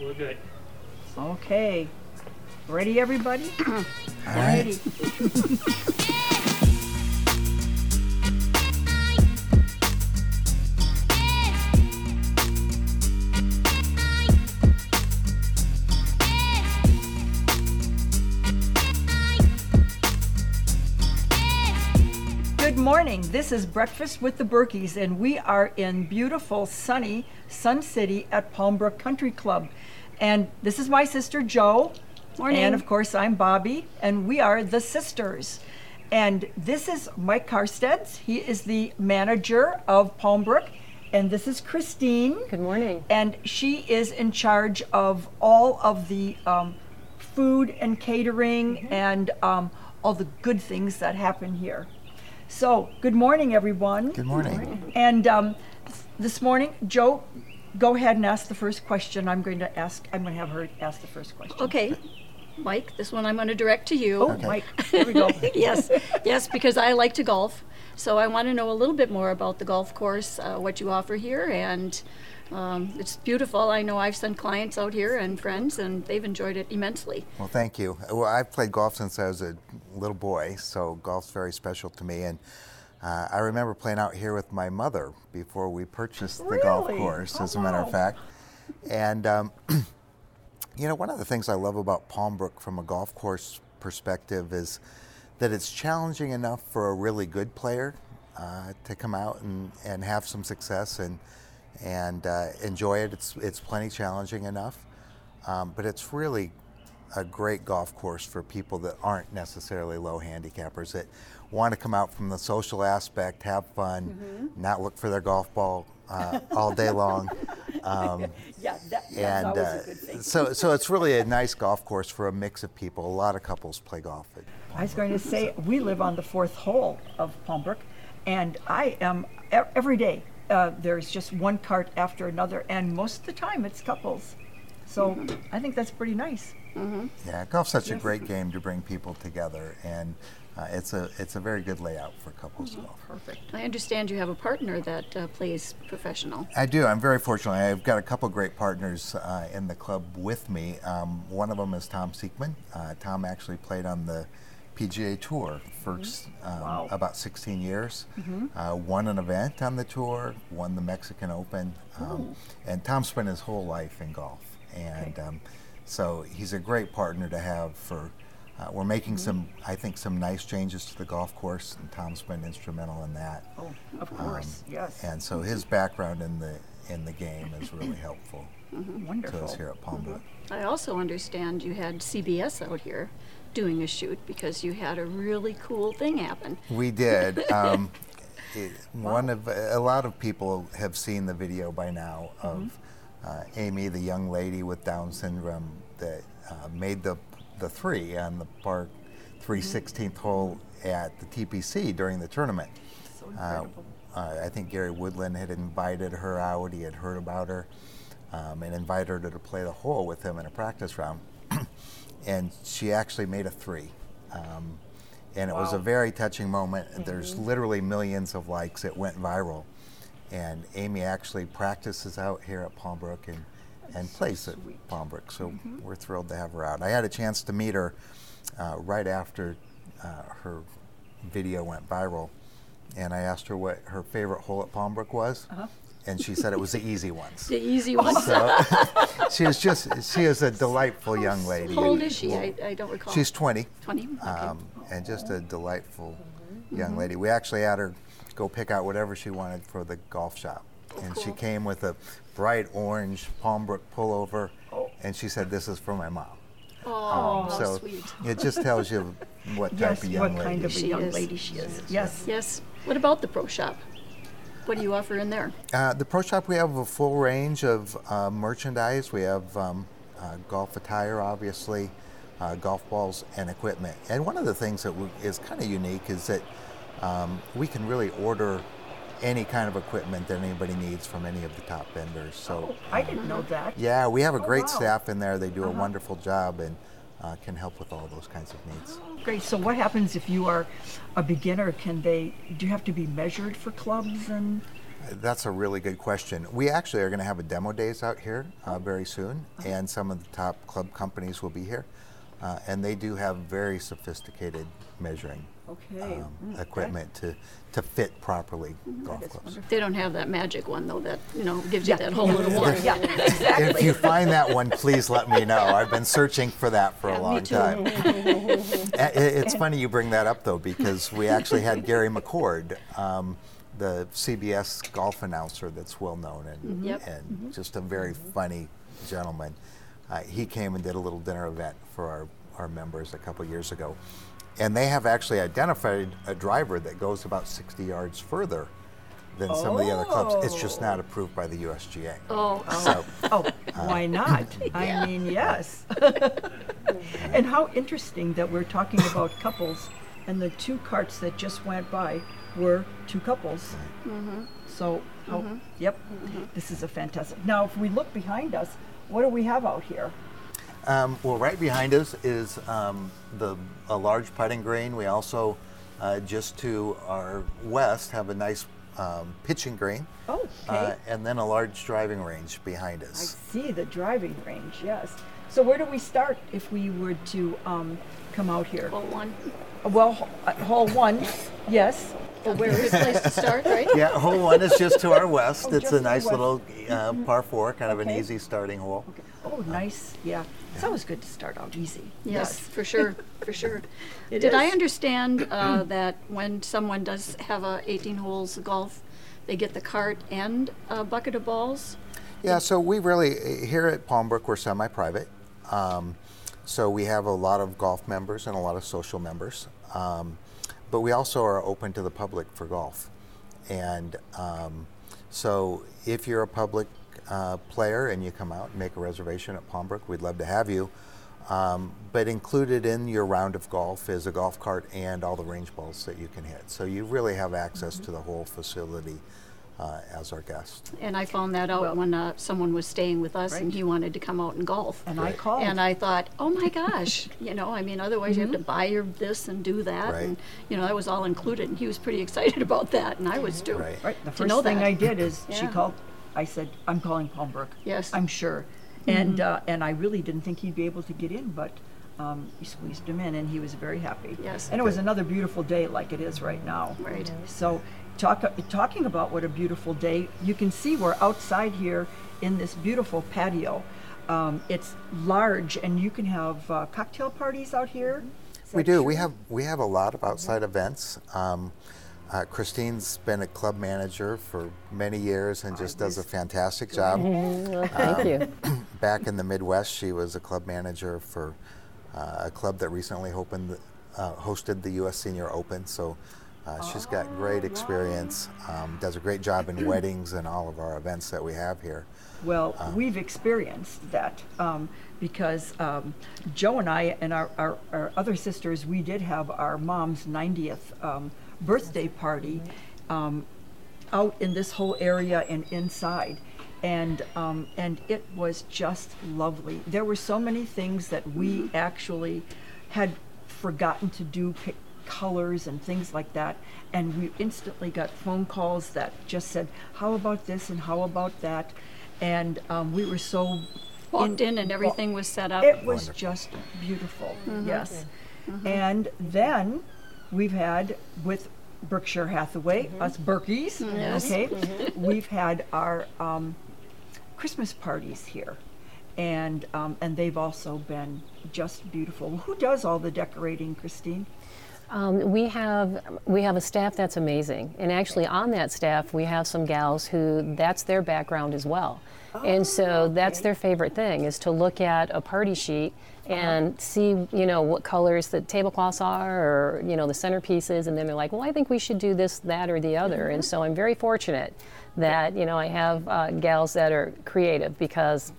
We're good. Okay. Ready, everybody? All right. Ready. Good morning. This is Breakfast with the Berkeys, and we are in beautiful, sunny Sun City at Palmbrook Country Club. And this is my sister Jo. Morning. And of course, I'm Bobby, and we are the sisters. And this is Mike Carsteds. He is the manager of Palmbrook. And this is Christine. Good morning. And she is in charge of all of the um, food and catering and um, all the good things that happen here. So, good morning, everyone. Good morning. And um, this morning, Joe, go ahead and ask the first question. I'm going to ask. I'm going to have her ask the first question. Okay, Mike, this one I'm going to direct to you. Oh, Mike, here we go. yes, yes, because I like to golf. So I want to know a little bit more about the golf course, uh, what you offer here, and um, it's beautiful. I know I've sent clients out here and friends, and they've enjoyed it immensely. Well, thank you. Well, I've played golf since I was a little boy, so golf's very special to me. And uh, I remember playing out here with my mother before we purchased the golf course, Oh, as a matter wow. of fact. And um, you know, one of the things I love about Palmbrook from a golf course perspective is that it's challenging enough for a really good player uh, to come out and, and have some success and and uh, enjoy it. It's it's plenty challenging enough, um, but it's really a great golf course for people that aren't necessarily low handicappers that want to come out from the social aspect, have fun, not look for their golf ball uh, all day long. Um, Yeah, that, and uh, a good thing. so, so it's really a nice golf course for a mix of people. A lot of couples play golf. At I was going to say we live on the fourth hole of Palmbrook, and I am e- every day. Uh, there's just one cart after another, and most of the time it's couples. So Mm-hmm. I think that's pretty nice. Yeah, golf's such a great game to bring people together, and uh, it's a it's a very good layout for couples Mm-hmm. golf. Perfect. I understand you have a partner that uh, plays professional. I do. I'm very fortunate. I've got a couple great partners uh, in the club with me. Um, one of them is Tom Sieckmann. Uh, Tom actually played on the PGA Tour for s- um, Wow. about 16 years. Uh, won an event on the tour, won the Mexican Open, um, and Tom spent his whole life in golf. And um, so he's a great partner to have for. Uh, we're making some, I think, some nice changes to the golf course, and Tom's been instrumental in that. Oh, of course, yes. And so his background in the in the game is really helpful to Wonderful. us here at Palmbrook. I also understand you had CBS out here doing a shoot because you had a really cool thing happen. We did. Um, it- One of a lot of people have seen the video by now of uh, Amy, the young lady with Down syndrome that uh, made the the three on the par 3 16th hole at the TPC during the tournament. So Uh, incredible. uh, I think Gary Woodland had invited her out. He had heard about her um, and invited her to play the hole with him in a practice round. and she actually made a three. Um, and it was a very touching moment. and There's literally millions of likes. It went viral. And Amy actually practices out here at Palmbrook and, and plays at Palm Palmbrook. So we're thrilled to have her out. I had a chance to meet her uh, right after uh, her video went viral. And I asked her what her favorite hole at Palm Palmbrook was. And she said it was the easy ones. The easy ones. So she is just, she is a delightful young lady. How old is she? I, I don't recall. She's 20 20. Okay. um, and just a delightful young lady. We actually had her go pick out whatever she wanted for the golf shop. And she came with a bright orange Palmbrook pullover, and she said, This is for my mom. oh, how so sweet. it just tells you what type yes, of young what kind lady. of a she young is. lady she is. Yes. Yes. What about the pro shop? What do you offer in there? Uh, the pro shop, we have a full range of uh, merchandise. We have um, uh, golf attire, obviously, uh, golf balls, and equipment. And one of the things that w- is kind of unique is that um, we can really order any kind of equipment that anybody needs from any of the top vendors. So, I didn't know that. yeah, we have a Oh, great wow. staff in there. They do a wonderful job and uh, can help with all those kinds of needs. Great. So what happens if you are a beginner? Can they? Do you have to be measured for clubs and That's a really good question. We actually are going to have a demo days out here uh, Oh. very soon, Uh-huh. and some of the top club companies will be here. Uh, and they do have very sophisticated measuring Okay. um, Mm, okay. equipment to, to fit properly golf is clubs. They don't have that magic one though that you know gives you that whole little one. Yeah, exactly. If you find that one, please let me know. I've been searching for that for a long time. I- i- It's funny you bring that up though, because we actually had Gary McCord, um, the CBS golf announcer that's well known and, Yep. and just a very funny gentleman. Uh, he came and did a little dinner event for our, our members a couple years ago. And they have actually identified a driver that goes about 60 yards further than some of the other clubs. It's just not oh. approved by the USGA. Oh, oh, So, Oh, why uh, not? I mean, yes. and how interesting that we're talking about couples, and the two carts that just went by were two couples. Mm-hmm. So, how, mm-hmm. yep, mm-hmm. this is a fantastic. Now, if we look behind us, what do we have out here? Um, well, right behind us is um, the a large putting green. We also, uh, just to our west, have a nice um, pitching green, Oh, uh, okay. and then a large driving range behind us. I see the driving range, yes. So, where do we start if we were to um, come out here? well, one. Well, h- uh, hall one, yes. Well, where is place to start, right? Yeah, hole one is just to our west. Oh, it's a nice little uh, par four, kind of an easy starting hole. Oh, nice, yeah. It's always good to start out easy. Yes, for sure, for sure. It Did I is. understand uh, that when someone does have a 18 holes of golf, they get the cart and a bucket of balls? Yeah, so we really, here at Palmbrook, we're semi private. Um, so we have a lot of golf members and a lot of social members. Um, but we also are open to the public for golf. And um, so if you're a public uh, player and you come out and make a reservation at Palmbrook, we'd love to have you. Um, but included in your round of golf is a golf cart and all the range balls that you can hit. So you really have access to the whole facility uh, as our guest. And I found that out when uh, someone was staying with us and he wanted to come out and golf. And I called. And I thought, oh my gosh, you know, I mean, otherwise you have to buy your this and do that, Right. and you know that was all included. And he was pretty excited about that, and I was too. Right. Right, the to first know thing that. I did is she called, I said, I'm calling Palmbrook. Yes. I'm sure. And, uh, and I really didn't think he'd be able to get in, but um, you squeezed him in and he was very happy. Yes. And it was another beautiful day like it is right now. Right. So, talk, talking about what a beautiful day, you can see we're outside here in this beautiful patio. Um, it's large and you can have uh, cocktail parties out here. We that do. We have we have a lot of outside events. Um, uh, Christine's been a club manager for many years and just does a fantastic job. Well, thank you. Back in the Midwest, she was a club manager for uh, a club that recently opened, uh, hosted the U.S. Senior Open. So uh, she's got great experience. Um, does a great job in weddings and all of our events that we have here. Well, we've experienced that um, because um, Joe and I and our, our, our other sisters, we did have our mom's 90th um, birthday party um, out in this whole area and inside. And, um, and it was just lovely. There were so many things that we actually had forgotten to do, pick colors and things like that. And we instantly got phone calls that just said, How about this and how about that? And um, we were so Walked in and everything was set up. it was just beautiful, yes. And then we've had with Berkshire Hathaway, us Berkeys, okay, we've had our um, Christmas parties here. And, um, and they've also been just beautiful. Who does all the decorating, Christine? Um, we have we have a staff that's amazing, and actually on that staff we have some gals who that's their background as well, and so that's their favorite thing is to look at a party sheet and see you know what colors the tablecloths are or you know the centerpieces, and then they're like, well, I think we should do this, that, or the other, and so I'm very fortunate that you know I have uh, gals that are creative because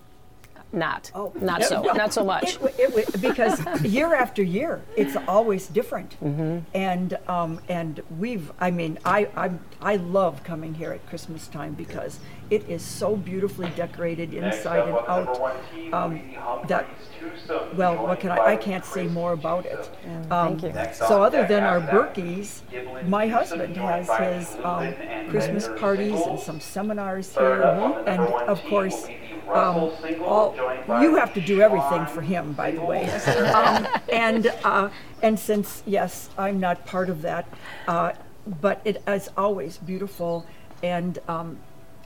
not. Oh. Not so. Not so much. It, w- it, because year after year, it's always different. Mm-hmm. And um, and we've, I mean, I I'm, I love coming here at Christmas time because it is so beautifully decorated inside and out. Um, that well, what can I? I can't say more about it. Um, Thank you. So other than our Berkeys, my husband has his um, Christmas parties and some seminars here, and of course, um, all you have to do everything for him, by the way. Um, and uh, and since yes, I'm not part of that, uh, but it is always beautiful, and um,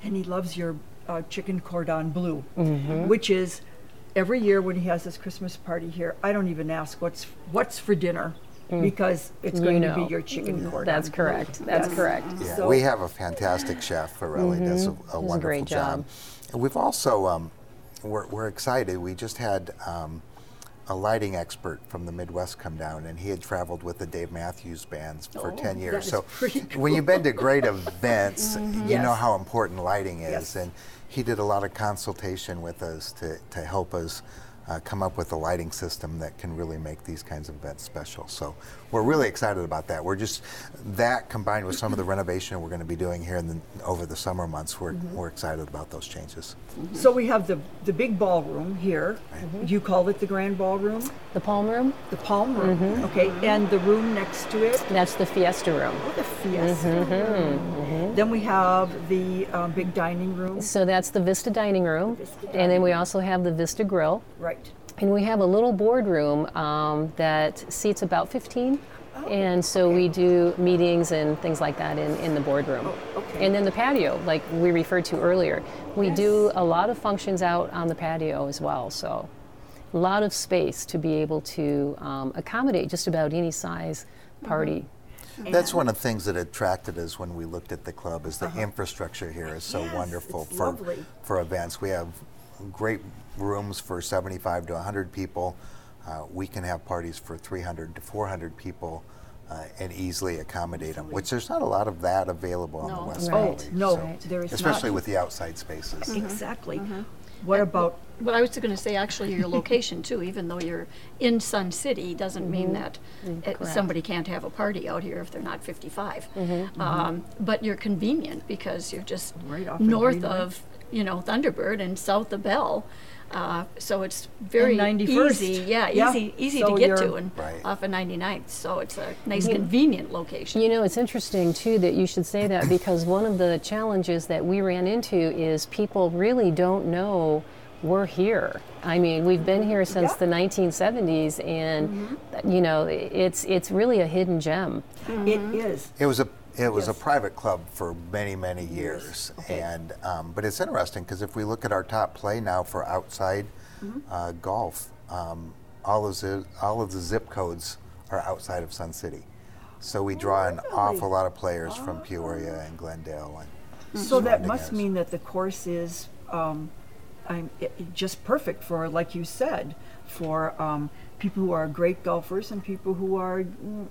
and he loves your uh, chicken cordon bleu, Mm-hmm. which is every year when he has his Christmas party here. I don't even ask what's what's for dinner. Because it's going to Mm. know. be your chicken cordon. That's correct. That's Yes. correct. Yeah, So- we have a fantastic chef. Farrelly does a, a Does a wonderful great job. And we've also, um, we're, we're excited. We just had um, a lighting expert from the Midwest come down, and he had traveled with the Dave Matthews bands for 10 years. Oh, so pretty when you've been to great events, you know how important lighting is. Yes. And he did a lot of consultation with us to, to help us uh, come up with a lighting system that can really make these kinds of events special. So we're really excited about that. We're just that combined with some of the renovation we're going to be doing here in the, over the summer months. We're, Mm-hmm. we're excited about those changes. So we have the, the big ballroom here. You call it the grand ballroom, The palm room, the palm room, Mm-hmm. okay, and the room next to it, that's the fiesta room. Oh, the fiesta. Mm-hmm, Then we have the um, big dining room, So that's the Vista dining room. Vista And then we also have the Vista grill. right? And we have a little boardroom um, that seats about 15. Oh, And so we do meetings and things like that in, in the boardroom. Oh, okay. And then the patio, like we referred to earlier. We do a lot of functions out on the patio as well. So a lot of space to be able to um, accommodate just about any size Mm-hmm. party. That's one of the things that attracted us when we looked at the club is the infrastructure here is so Uh-huh. Yes, wonderful for lovely. for events. We have great rooms for 75 to 100 people. Uh, we can have parties for 300 to 400 people uh, and easily accommodate them, which there's not a lot of that available on the No. West Right. Valley. No, so- there is especially not. with the outside spaces. Mm-hmm. Exactly. Mm-hmm. Mm-hmm. What about, But I was going to say, actually, your location too, even though you're in Sun City, doesn't mean that mm, eh, it, somebody can't have a party out here if they're not 55. Um, but you're convenient because you're just Right off of north Greenway. of, you know, Thunderbird and south of Bell. Uh, so it's very 91st. easy, yeah, Yeah. easy, easy So to get to, and Right. off of 99th. So it's a nice, convenient location. You know, it's interesting too that you should say that because one of the challenges that we ran into is people really don't know we're here. I mean, we've been here since Yeah. the 1970s, and you know, it's it's really a hidden gem. it is, It was a it was Yes. a private club for many many years, Okay. and um, but it's interesting because if we look at our top play now for outside Mm-hmm. uh, golf, um, all of the all of the zip codes are outside of Sun City, so we draw an awful lot of players from Peoria and Glendale and so that must areas. mean that the course is um, I'm, it, it just perfect for, like you said, for um, people who are great golfers and people who are, mm,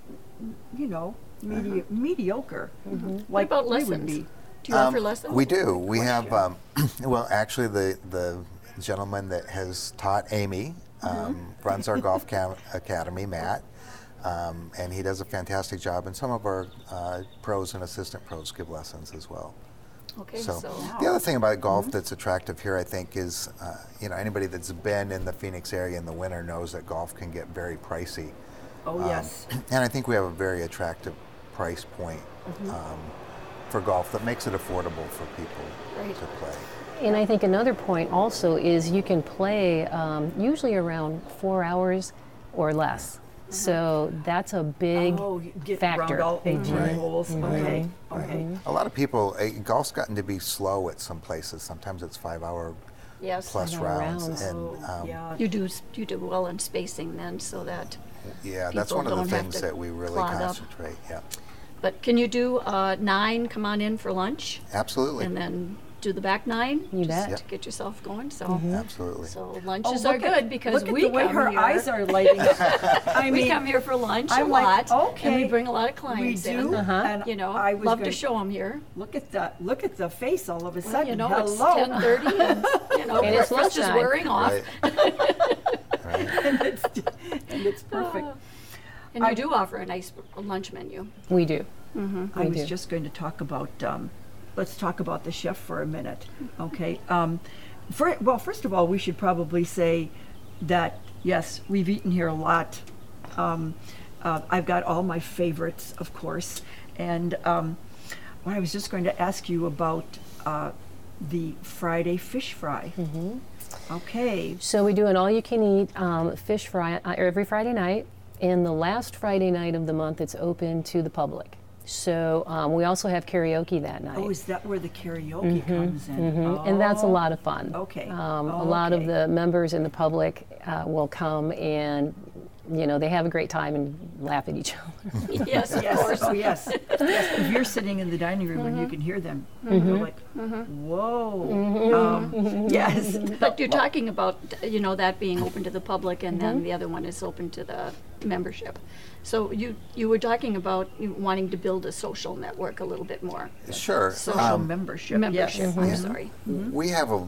you know, medi- mediocre. what Like about we would lessons? be. Do you offer lessons? Um, We do. We have, um, well, actually, the, the gentleman that has taught Amy um, runs our golf cam- academy, Matt, um, and he does a fantastic job. And some of our uh, pros and assistant pros give lessons as well. Okay, So, so, the other thing about golf that's attractive here, I think, is uh, you know anybody that's been in the Phoenix area in the winter knows that golf can get very pricey. Oh, Um, yes. And I think we have a very attractive price point Mm-hmm. um, for golf that makes it affordable for people Right. to play. And I think another point also is you can play um, usually around four hours or less. So that's a big oh, get factor. around all 18 Right. holes. Okay, okay. A lot of people, uh, golf's gotten to be slow at some places. Sometimes it's five hour yes. plus Five-hour rounds. rounds. And Oh, um, yeah. You do you do well in spacing then, so that. Yeah, that's People one of the don't have things to that we really clog up. concentrate. Yeah, But can you do uh, nine? Come on in for lunch, absolutely. and then do the back nine. You just bet. To get yourself going. So, Mm-hmm. Absolutely. so Oh, lunches are look at- good because look at we the way come her here. eyes are lighting up. I we mean, come here for lunch a I'm like, lot, and okay, we bring a lot of we clients do. in. Uh-huh. And You know, I was love gonna- show them here. Look at the look at the face all of a Well, sudden. you know, Hello. it's ten thirty, and you know, And it's breakfast is lunchtime. wearing off. Right. right. And, it's, perfect. And you I- do offer a nice lunch menu. We do. I We was do. just going to talk about. Um, let's talk about the chef for a minute, okay? Um, for, well, first of all, we should probably say that yes, we've eaten here a lot. Um, uh, I've got all my favorites, of course, and um, I was just going to ask you about uh, the Friday fish fry. Mm-hmm. Okay. So we do an all-you-can-eat um, fish fry uh, every Friday night, and the last Friday night of the month, it's open to the public. So um, we also have karaoke that night. Oh, is that where the karaoke comes in? Mhm, And that's a Oh. lot of fun. Okay. Um, Oh, a lot of the members in the public uh, will come and, you know, they have a great time and laugh at each other. yes, of Yes, course. oh yes. yes. If you're sitting in the dining room and you mm-hmm. can hear them, mm-hmm. you're like, mm-hmm. whoa. Um, yes. But you're talking about, you know, that being open to the public, and Mm-hmm. then the other one is open to the membership. So you you were talking about wanting to build a social network a little bit more. Sure. Um, social Um, membership. Membership. Yes. I'm sorry. We have a,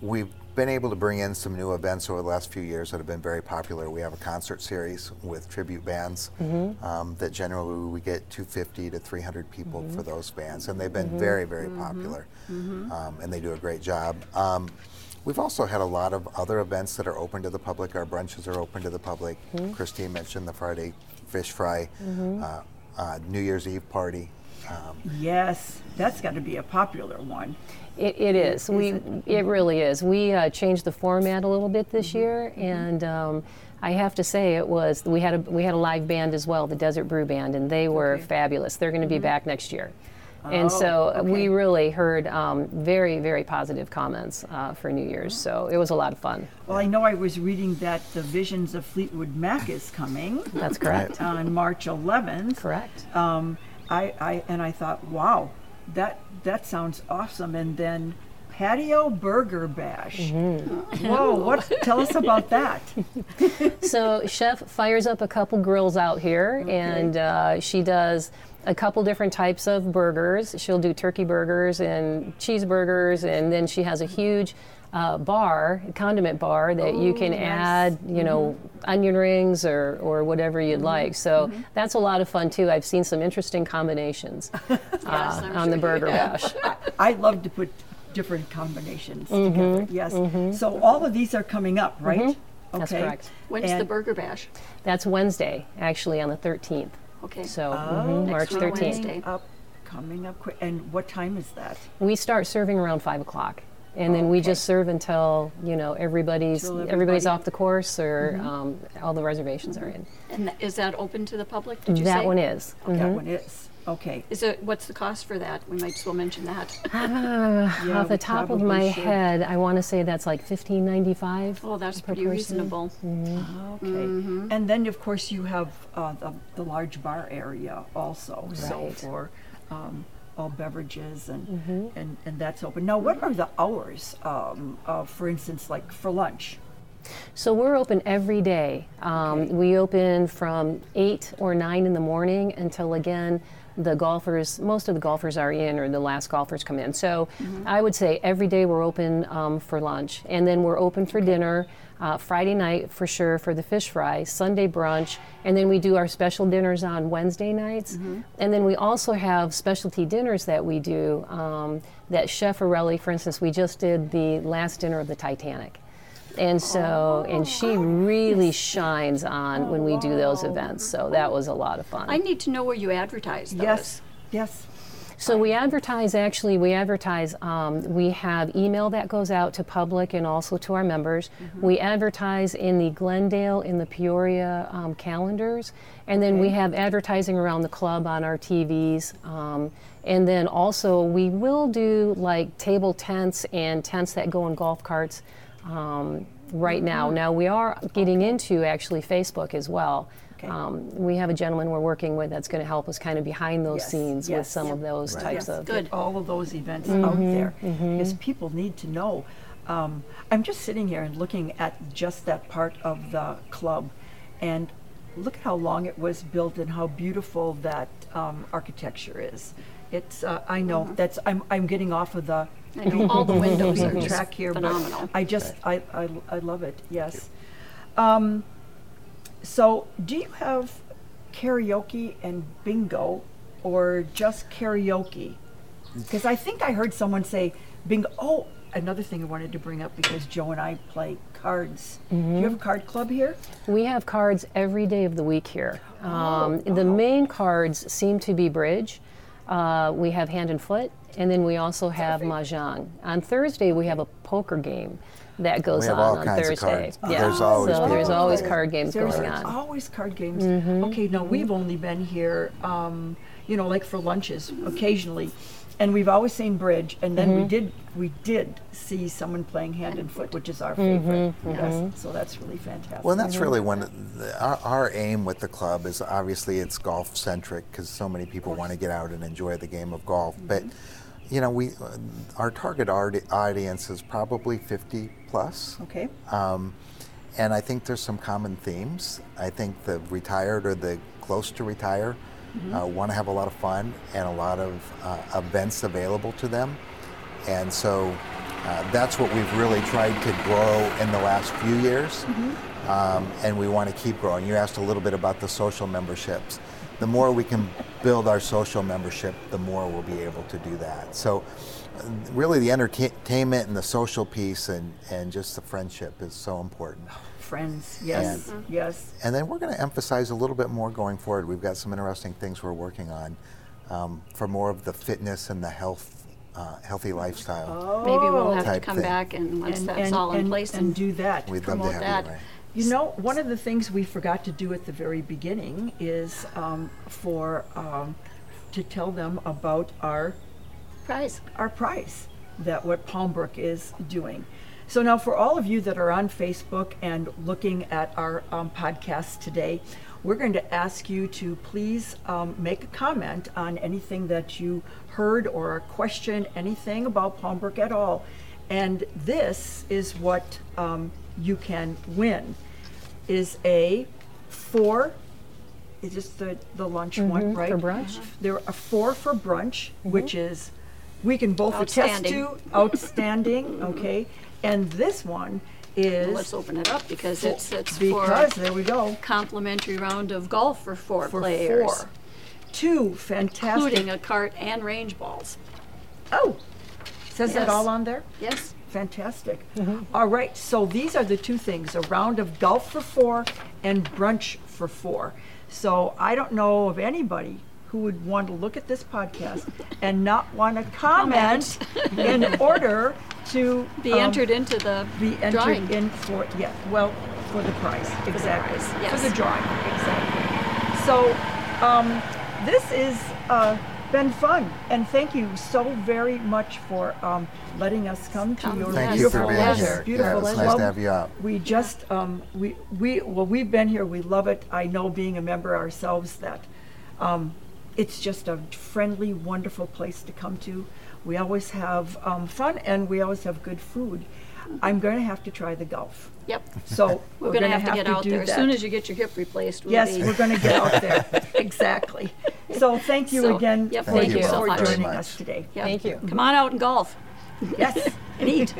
we've been able to bring in some new events over the last few years that have been very popular. We have a concert series with tribute bands um, that generally we get 250 to 300 people for those bands, and they've been very, very popular, um, and they do a great job. Um, We've also had a lot of other events that are open to the public. Our brunches are open to the public. Christine mentioned the Friday fish fry, uh, uh, New Year's Eve party. Um, Yes, that's got to be a popular one. It, it is. We, it really is. We uh, changed the format a little bit this Mm-hmm. year, and um, I have to say it was. We had a we had a live band as well, the Desert Brew Band, and they were Okay. fabulous. They're going to be back next year. And Oh, so uh, we really heard um, very, very positive comments uh, for New Year's. So it was a lot of fun. Well, I know I was reading that the Visions of Fleetwood Mac is coming That's correct. on March 11th. correct. Um, I, I and I thought, wow, that that sounds awesome. And then patio burger bash. Mm-hmm. Whoa, what? Tell us about that. so chef fires up a couple grills out here and uh, she does a couple different types of burgers she'll do turkey burgers and cheeseburgers and then she has a huge uh, bar condiment bar that you can Oh, nice. add you know onion rings or, or whatever you'd like so that's a lot of fun too i've seen some interesting combinations uh, I'm on the burger bash I love to put different combinations Mm-hmm. together. Yes. So all of these are coming up, right? That's Okay. correct. When's the burger bash? that's wednesday actually on the 13th Okay. so Oh, march 13th Wednesday. Up, coming up quick. And what time is that? We start serving around five o'clock, and then we just serve until you know everybody's Till everybody's everybody- Mm-hmm. off the course or um, all the reservations are in. And th- is that open to the public? Did you That say? one is. That Mhm. one is. Okay. Is it? What's the cost for that? We might as well mention that. Yeah, Off the top of probably my should. head, I want to say that's like fifteen ninety five. Oh, that's pretty person. reasonable. Okay. Mm-hmm. And then, of course, you have uh, the, the large bar area also. So Right. for um, all beverages and, Mm-hmm. and and that's open. Now, what are the hours? Um, uh, for instance, like for lunch. So we're open every day. Um, Okay. We open from eight or nine in the morning until again the golfers. Most of the golfers are in, or the last golfers come in. So I would say every day we're open um, for lunch, and then we're open for dinner. Uh, Friday night for sure for the fish fry, Sunday brunch, and then we do our special dinners on Wednesday nights. And then we also have specialty dinners that we do. Um, that Chef Orelli, for instance, we just did the last dinner of the Titanic. And so, and she really shines on when we do those events. So that was a lot of fun. I need to know where you advertise those. Yes. Yes. So we advertise actually, we advertise, um, we have email that goes out to public and also to our members. We advertise in the Glendale, in the Peoria um, calendars. And then we have advertising around the club on our TVs. Um, and then also we will do like table tents and tents that go in golf carts um, right now. Now we are getting into actually Facebook as well. Okay. Um, we have a gentleman we're working with that's going to help us kind of behind those Yes, scenes with yes. some Yep. of those Right. types Yes, of. Good. get all of those events Mm-hmm, out there because people need to know. Um, I'm just sitting here and looking at just that part of the club, and look at how long it was built and how beautiful that um, architecture is. It's uh, I know Mm-hmm. that's I'm I'm getting off of the I know all the windows are track here, phenomenal. but I just I, I I love it. Yes. Um, so, do you have karaoke and bingo, or just karaoke? Because I think I heard someone say bingo. Oh, another thing I wanted to bring up because Joe and I play cards. Do you have a card club here? We have cards every day of the week here. Um, The main cards seem to be bridge. Uh, we have hand and foot, and then we also have mahjong. On Thursday, we have a poker game that goes We have on all on kinds of Thursday. cards. Yeah. There's always so there's always card games There's going on. always card games. Mm-hmm. Okay, now we've only been here, um, you know, like for lunches occasionally, and we've always seen bridge. And then we mm-hmm. did we did see someone playing hand and foot, which is our mm-hmm. favorite. Yes, so that's really fantastic. Well, and that's really one. of the- Our, our aim with the club is obviously it's golf centric because so many people want to get out and enjoy the game of golf. But you know, we uh, our target audience is probably 50 plus. okay. Um, and I think there's some common themes. I think the retired or the close to retire uh, want to have a lot of fun and a lot of uh, events available to them. And so uh, that's what we've really tried to grow in the last few years. Um, and we want to keep growing. You asked a little bit about the social memberships. The more we can build our social membership, the more we'll be able to do that. So, really, the entertainment and the social piece and, and just the friendship is so important. Friends, yes, And- yes. And then we're going to emphasize a little bit more going forward. We've got some interesting things we're working on um, for more of the fitness and the health, uh, healthy lifestyle. Maybe we'll have to come thing. back and once And, that's and, all in and, place and do that. We'd love to have that. you. Ray. You know, one of the things we forgot to do at the very beginning is um, for um, to tell them about our prize. our prize that what Palmbrook is doing. So now, for all of you that are on Facebook and looking at our um, podcast today, we're going to ask you to please um, make a comment on anything that you heard or a question, anything about Palmbrook at all. And this is what um, you can win: is a four. Is this the the lunch mm-hmm, one, right? for brunch. There are four for brunch, mm-hmm. which is we can both attest to outstanding. Okay, and this one is Let's open it up because it's it's because for there we go complimentary round of golf for four for players, four, two fantastic. including a cart and range balls. oh, says that all on there. Yes. Fantastic. All right, so these are the two things a round of golf for four and brunch for four. So I don't know of anybody who would want to look at this podcast and not want to comment in order to Be um, entered into the be entered drawing. in for yeah well for the prize exactly prize, for the drawing exactly so um, this is uh, been fun and thank you so very much for um, letting us come to your Thank Yes. you for beautiful beautiful yeah, it's nice to have you out. we just um, we we well we've been here. We love it. I know being a member ourselves that um, it's just a friendly wonderful place to come to. We always have um, fun and we always have good food I'm going to have to try the golf Yep. so We're, going to have to get out do there as that. soon as you get your hip replaced. We'll yes be, we're going to get out there exactly so thank you So, again yep, for, thank you for so much. joining Very us today Yep. Thank you. Come on out and golf yes and eat.